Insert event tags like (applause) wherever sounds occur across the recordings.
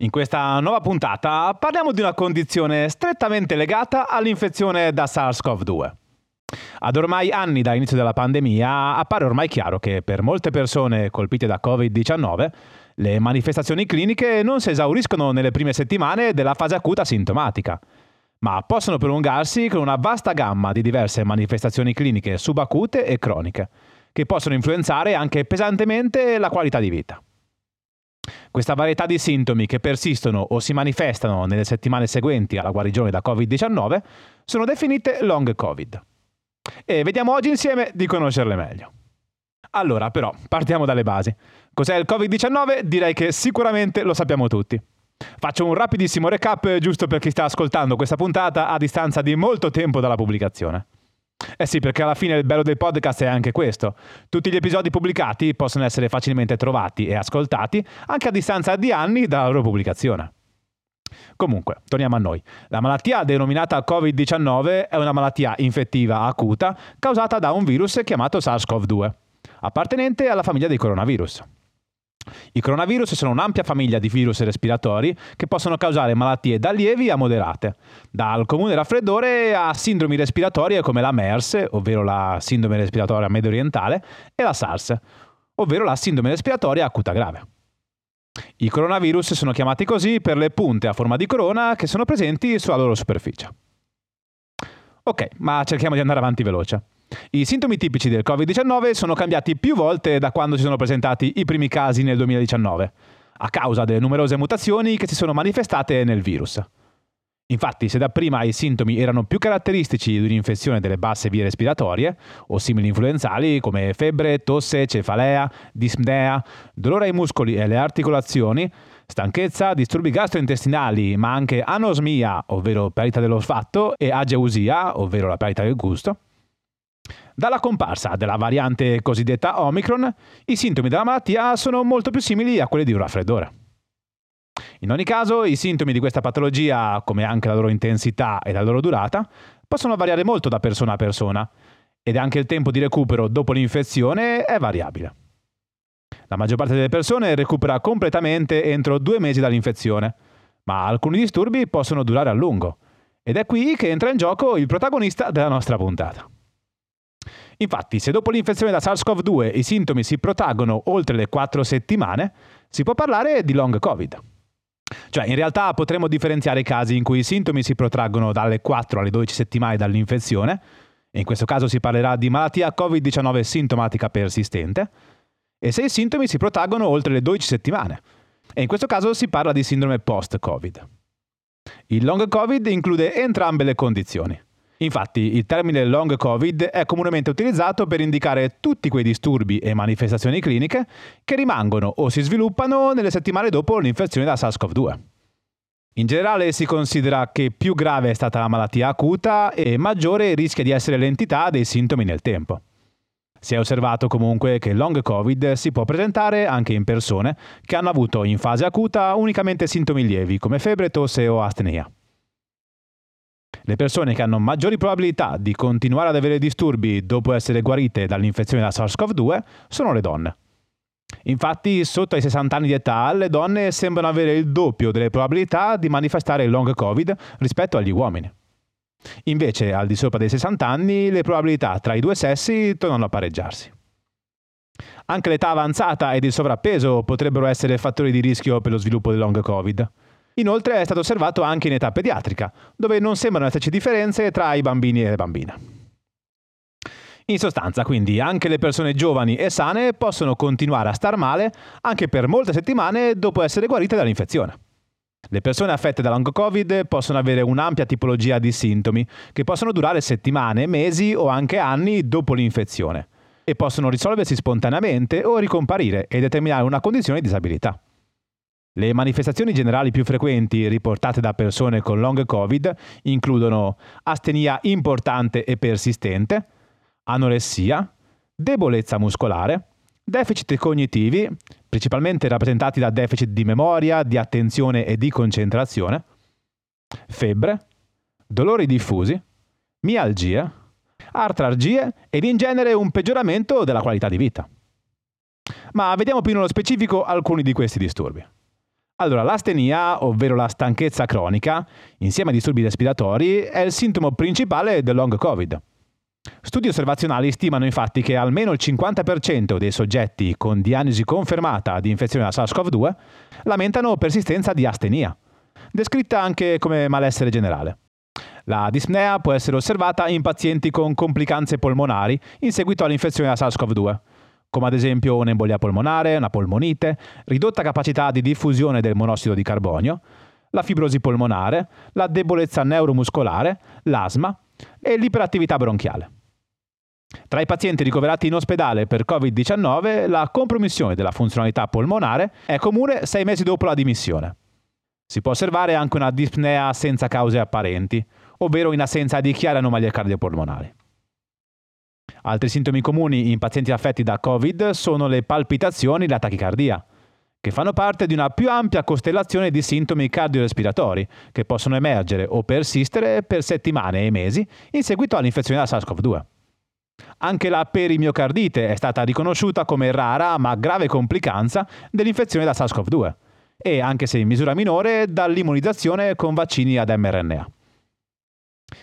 In questa nuova puntata parliamo di una condizione strettamente legata all'infezione da SARS-CoV-2. Ad ormai anni dall'inizio della pandemia appare ormai chiaro che per molte persone colpite da Covid-19 le manifestazioni cliniche non si esauriscono nelle prime settimane della fase acuta sintomatica, ma possono prolungarsi con una vasta gamma di diverse manifestazioni cliniche subacute e croniche, che possono influenzare anche pesantemente la qualità di vita. Questa varietà di sintomi che persistono o si manifestano nelle settimane seguenti alla guarigione da Covid-19 sono definite long Covid. E vediamo oggi insieme di conoscerle meglio. Allora, però, partiamo dalle basi. Cos'è il Covid-19? Direi che sicuramente lo sappiamo tutti. Faccio un rapidissimo recap giusto per chi sta ascoltando questa puntata a distanza di molto tempo dalla pubblicazione. Eh sì, perché alla fine il bello del podcast è anche questo. Tutti gli episodi pubblicati possono essere facilmente trovati e ascoltati anche a distanza di anni dalla loro pubblicazione. Comunque, torniamo a noi. La malattia denominata Covid-19 è una malattia infettiva acuta causata da un virus chiamato SARS-CoV-2, appartenente alla famiglia dei coronavirus. I coronavirus sono un'ampia famiglia di virus respiratori che possono causare malattie da lievi a moderate, dal comune raffreddore a sindromi respiratorie come la MERS, ovvero la sindrome respiratoria medio orientale, e la SARS, ovvero la sindrome respiratoria acuta grave. I coronavirus sono chiamati così per le punte a forma di corona che sono presenti sulla loro superficie. Ok, ma cerchiamo di andare avanti veloce. I sintomi tipici del Covid-19 sono cambiati più volte da quando si sono presentati i primi casi nel 2019, a causa delle numerose mutazioni che si sono manifestate nel virus. Infatti, se dapprima i sintomi erano più caratteristici di un'infezione delle basse vie respiratorie, o simili influenzali come febbre, tosse, cefalea, dispnea, dolore ai muscoli e alle articolazioni, stanchezza, disturbi gastrointestinali, ma anche anosmia, ovvero perdita dell'olfatto, e ageusia, ovvero la perdita del gusto, dalla comparsa della variante cosiddetta Omicron, i sintomi della malattia sono molto più simili a quelli di un raffreddore. In ogni caso, i sintomi di questa patologia, come anche la loro intensità e la loro durata, possono variare molto da persona a persona ed anche il tempo di recupero dopo l'infezione è variabile. La maggior parte delle persone recupera completamente entro due mesi dall'infezione, ma alcuni disturbi possono durare a lungo. Ed è qui che entra in gioco il protagonista della nostra puntata. Infatti, se dopo l'infezione da SARS-CoV-2 i sintomi si protraggono oltre le 4 settimane, si può parlare di long Covid. Cioè, in realtà potremmo differenziare i casi in cui i sintomi si protraggono dalle 4 alle 12 settimane dall'infezione, e in questo caso si parlerà di malattia Covid-19 sintomatica persistente, e se i sintomi si protraggono oltre le 12 settimane, e in questo caso si parla di sindrome post-Covid. Il long Covid include entrambe le condizioni. Infatti, il termine long Covid è comunemente utilizzato per indicare tutti quei disturbi e manifestazioni cliniche che rimangono o si sviluppano nelle settimane dopo l'infezione da SARS-CoV-2. In generale si considera che più grave è stata la malattia acuta e maggiore rischia di essere l'entità dei sintomi nel tempo. Si è osservato comunque che long Covid si può presentare anche in persone che hanno avuto in fase acuta unicamente sintomi lievi come febbre, tosse o astenia. Le persone che hanno maggiori probabilità di continuare ad avere disturbi dopo essere guarite dall'infezione da SARS-CoV-2 sono le donne. Infatti, sotto ai 60 anni di età, le donne sembrano avere il doppio delle probabilità di manifestare il long Covid rispetto agli uomini. Invece, al di sopra dei 60 anni, le probabilità tra i due sessi tornano a pareggiarsi. Anche l'età avanzata ed il sovrappeso potrebbero essere fattori di rischio per lo sviluppo del long Covid. Inoltre è stato osservato anche in età pediatrica, dove non sembrano esserci differenze tra i bambini e le bambine. In sostanza, quindi, anche le persone giovani e sane possono continuare a star male anche per molte settimane dopo essere guarite dall'infezione. Le persone affette da long Covid possono avere un'ampia tipologia di sintomi che possono durare settimane, mesi o anche anni dopo l'infezione e possono risolversi spontaneamente o ricomparire e determinare una condizione di disabilità. Le manifestazioni generali più frequenti riportate da persone con long Covid includono astenia importante e persistente, anoressia, debolezza muscolare, deficit cognitivi, principalmente rappresentati da deficit di memoria, di attenzione e di concentrazione, febbre, dolori diffusi, mialgia, artralgie ed in genere un peggioramento della qualità di vita. Ma vediamo più nello specifico alcuni di questi disturbi. Allora, l'astenia, ovvero la stanchezza cronica, insieme a disturbi respiratori, è il sintomo principale del long Covid. Studi osservazionali stimano infatti che almeno il 50% dei soggetti con diagnosi confermata di infezione da SARS-CoV-2 lamentano persistenza di astenia, descritta anche come malessere generale. La dispnea può essere osservata in pazienti con complicanze polmonari in seguito all'infezione da SARS-CoV-2, come ad esempio un'embolia polmonare, una polmonite, ridotta capacità di diffusione del monossido di carbonio, la fibrosi polmonare, la debolezza neuromuscolare, l'asma e l'iperattività bronchiale. Tra i pazienti ricoverati in ospedale per Covid-19 la compromissione della funzionalità polmonare è comune sei mesi dopo la dimissione. Si può osservare anche una dispnea senza cause apparenti, ovvero in assenza di chiare anomalie cardiopolmonari. Altri sintomi comuni in pazienti affetti da Covid sono le palpitazioni e la tachicardia, che fanno parte di una più ampia costellazione di sintomi cardiorespiratori che possono emergere o persistere per settimane e mesi in seguito all'infezione da SARS-CoV-2. Anche la perimiocardite è stata riconosciuta come rara ma grave complicanza dell'infezione da SARS-CoV-2 e, anche se in misura minore, dall'immunizzazione con vaccini ad mRNA.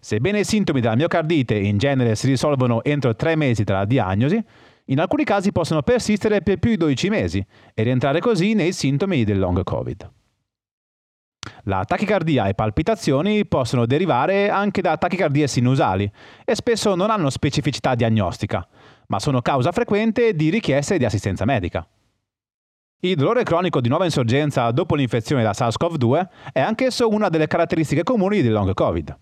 Sebbene i sintomi della miocardite in genere si risolvono entro tre mesi dalla diagnosi, in alcuni casi possono persistere per più di 12 mesi e rientrare così nei sintomi del long Covid. La tachicardia e palpitazioni possono derivare anche da tachicardie sinusali e spesso non hanno specificità diagnostica, ma sono causa frequente di richieste di assistenza medica. Il dolore cronico di nuova insorgenza dopo l'infezione da SARS-CoV-2 è anch'esso una delle caratteristiche comuni del long Covid.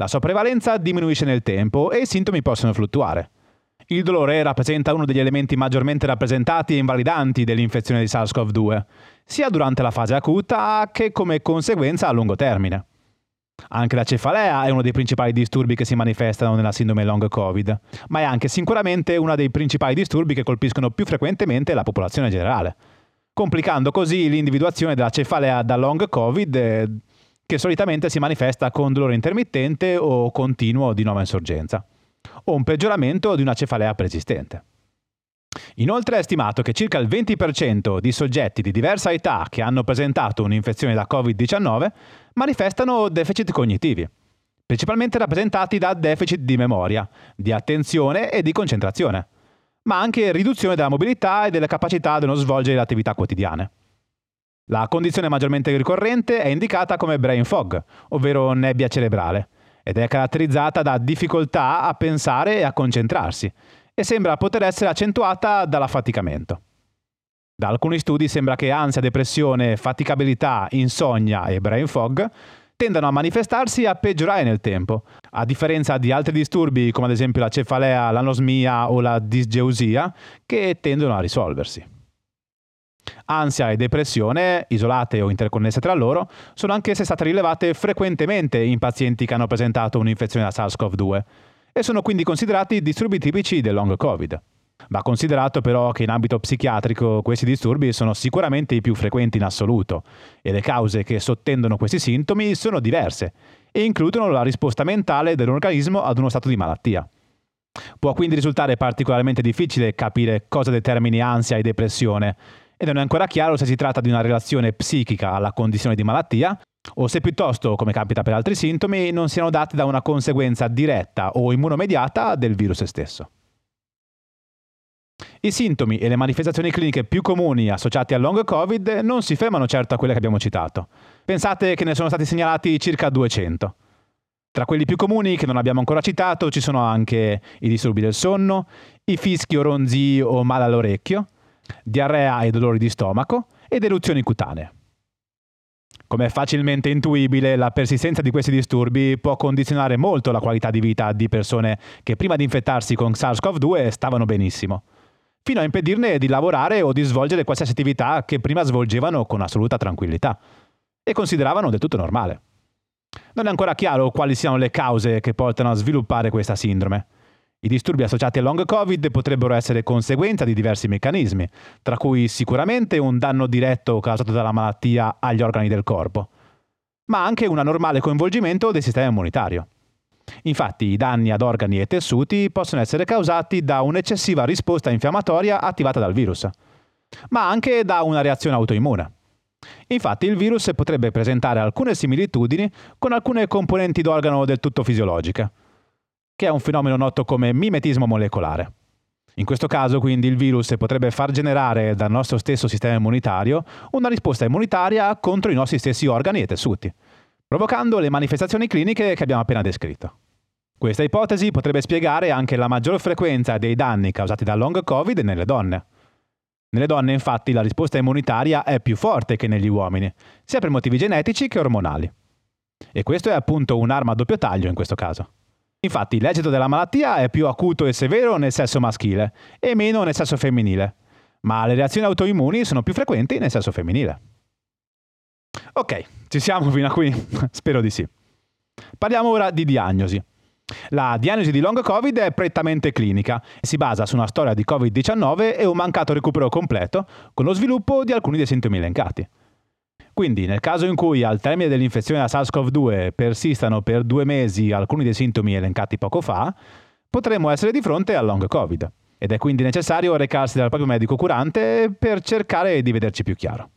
La sua prevalenza diminuisce nel tempo e i sintomi possono fluttuare. Il dolore rappresenta uno degli elementi maggiormente rappresentati e invalidanti dell'infezione di SARS-CoV-2, sia durante la fase acuta che come conseguenza a lungo termine. Anche la cefalea è uno dei principali disturbi che si manifestano nella sindrome long Covid, ma è anche sicuramente uno dei principali disturbi che colpiscono più frequentemente la popolazione generale, complicando così l'individuazione della cefalea da long Covid eh, che solitamente si manifesta con dolore intermittente o continuo di nuova insorgenza, o un peggioramento di una cefalea persistente. Inoltre è stimato che circa il 20% di soggetti di diversa età che hanno presentato un'infezione da Covid-19 manifestano deficit cognitivi, principalmente rappresentati da deficit di memoria, di attenzione e di concentrazione, ma anche riduzione della mobilità e delle capacità dello svolgere le attività quotidiane. La condizione maggiormente ricorrente è indicata come brain fog, ovvero nebbia cerebrale, ed è caratterizzata da difficoltà a pensare e a concentrarsi, e sembra poter essere accentuata dall'affaticamento. Da alcuni studi sembra che ansia, depressione, faticabilità, insonnia e brain fog tendano a manifestarsi e a peggiorare nel tempo, a differenza di altri disturbi come ad esempio la cefalea, l'anosmia o la disgeusia, che tendono a risolversi. Ansia e depressione, isolate o interconnesse tra loro, sono anch'esse state rilevate frequentemente in pazienti che hanno presentato un'infezione da SARS-CoV-2 e sono quindi considerati disturbi tipici del long Covid. Va considerato però che in ambito psichiatrico questi disturbi sono sicuramente i più frequenti in assoluto e le cause che sottendono questi sintomi sono diverse e includono la risposta mentale dell'organismo ad uno stato di malattia. Può quindi risultare particolarmente difficile capire cosa determini ansia e depressione e non è ancora chiaro se si tratta di una relazione psichica alla condizione di malattia o se piuttosto, come capita per altri sintomi, non siano dati da una conseguenza diretta o immunomediata del virus stesso. I sintomi e le manifestazioni cliniche più comuni associati al long Covid non si fermano certo a quelle che abbiamo citato. Pensate che ne sono stati segnalati circa 200. Tra quelli più comuni che non abbiamo ancora citato ci sono anche i disturbi del sonno, i fischi o ronzii o male all'orecchio, diarrea e dolori di stomaco ed eruzioni cutanee. Come è facilmente intuibile, la persistenza di questi disturbi può condizionare molto la qualità di vita di persone che prima di infettarsi con SARS-CoV-2 stavano benissimo. fino a impedirne di lavorare o di svolgere qualsiasi attività che prima svolgevano con assoluta tranquillità e consideravano del tutto normale. Non è ancora chiaro quali siano le cause che portano a sviluppare questa sindrome. I disturbi associati al long Covid potrebbero essere conseguenza di diversi meccanismi, tra cui sicuramente un danno diretto causato dalla malattia agli organi del corpo, ma anche un anormale coinvolgimento del sistema immunitario. Infatti i danni ad organi e tessuti possono essere causati da un'eccessiva risposta infiammatoria attivata dal virus, ma anche da una reazione autoimmune. Infatti il virus potrebbe presentare alcune similitudini con alcune componenti d'organo del tutto fisiologiche, che è un fenomeno noto come mimetismo molecolare. In questo caso quindi il virus potrebbe far generare dal nostro stesso sistema immunitario una risposta immunitaria contro i nostri stessi organi e tessuti, provocando le manifestazioni cliniche che abbiamo appena descritto. Questa ipotesi potrebbe spiegare anche la maggior frequenza dei danni causati dal long Covid nelle donne. Nelle donne infatti la risposta immunitaria è più forte che negli uomini, sia per motivi genetici che ormonali. E questo è appunto un'arma a doppio taglio in questo caso. Infatti l'esito della malattia è più acuto e severo nel sesso maschile e meno nel sesso femminile, ma le reazioni autoimmuni sono più frequenti nel sesso femminile. Ok, ci siamo fino a qui? (laughs) Spero di sì. Parliamo ora di diagnosi. La diagnosi di long Covid è prettamente clinica e si basa su una storia di Covid-19 e un mancato recupero completo con lo sviluppo di alcuni dei sintomi elencati. Quindi, nel caso in cui al termine dell'infezione da SARS-CoV-2 persistano per due mesi alcuni dei sintomi elencati poco fa, potremmo essere di fronte al long Covid. Ed è quindi necessario recarsi dal proprio medico curante per cercare di vederci più chiaro.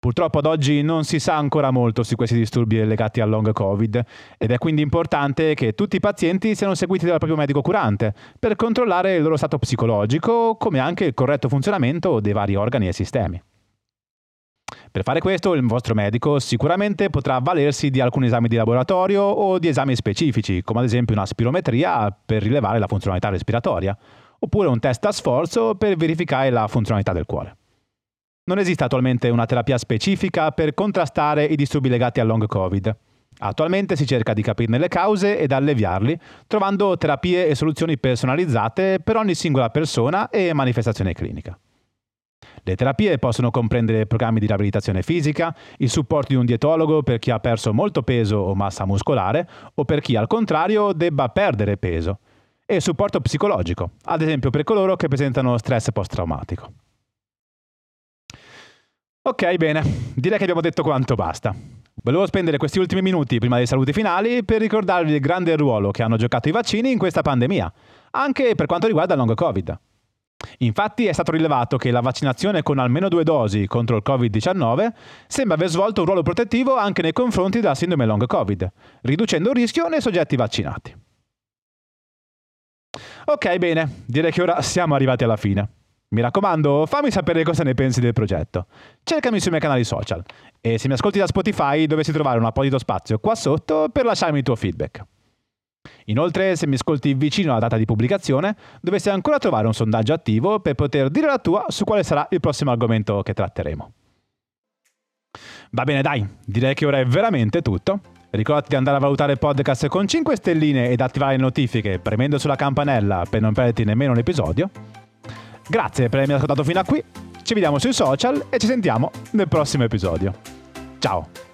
Purtroppo ad oggi non si sa ancora molto su questi disturbi legati al long Covid ed è quindi importante che tutti i pazienti siano seguiti dal proprio medico curante per controllare il loro stato psicologico come anche il corretto funzionamento dei vari organi e sistemi. Per fare questo il vostro medico sicuramente potrà avvalersi di alcuni esami di laboratorio o di esami specifici, come ad esempio una spirometria per rilevare la funzionalità respiratoria, oppure un test a sforzo per verificare la funzionalità del cuore. Non esiste attualmente una terapia specifica per contrastare i disturbi legati al long Covid. Attualmente si cerca di capirne le cause ed alleviarli, trovando terapie e soluzioni personalizzate per ogni singola persona e manifestazione clinica. Le terapie possono comprendere programmi di riabilitazione fisica, il supporto di un dietologo per chi ha perso molto peso o massa muscolare o per chi al contrario debba perdere peso, e supporto psicologico, ad esempio per coloro che presentano stress post-traumatico. Ok, bene, direi che abbiamo detto quanto basta. Volevo spendere questi ultimi minuti prima dei saluti finali per ricordarvi il grande ruolo che hanno giocato i vaccini in questa pandemia, anche per quanto riguarda il long Covid. Infatti è stato rilevato che la vaccinazione con almeno due dosi contro il Covid-19 sembra aver svolto un ruolo protettivo anche nei confronti della sindrome long Covid, riducendo il rischio nei soggetti vaccinati. Ok, bene, direi che ora siamo arrivati alla fine. Mi raccomando, fammi sapere cosa ne pensi del progetto. Cercami sui miei canali social e se mi ascolti da Spotify dovresti trovare un apposito spazio qua sotto per lasciarmi il tuo feedback. Inoltre, se mi ascolti vicino alla data di pubblicazione, dovresti ancora trovare un sondaggio attivo per poter dire la tua su quale sarà il prossimo argomento che tratteremo. Va bene, dai, direi che ora è veramente tutto. Ricordati di andare a valutare il podcast con 5 stelline ed attivare le notifiche premendo sulla campanella per non perderti nemmeno un episodio. Grazie per avermi ascoltato fino a qui, ci vediamo sui social e ci sentiamo nel prossimo episodio. Ciao!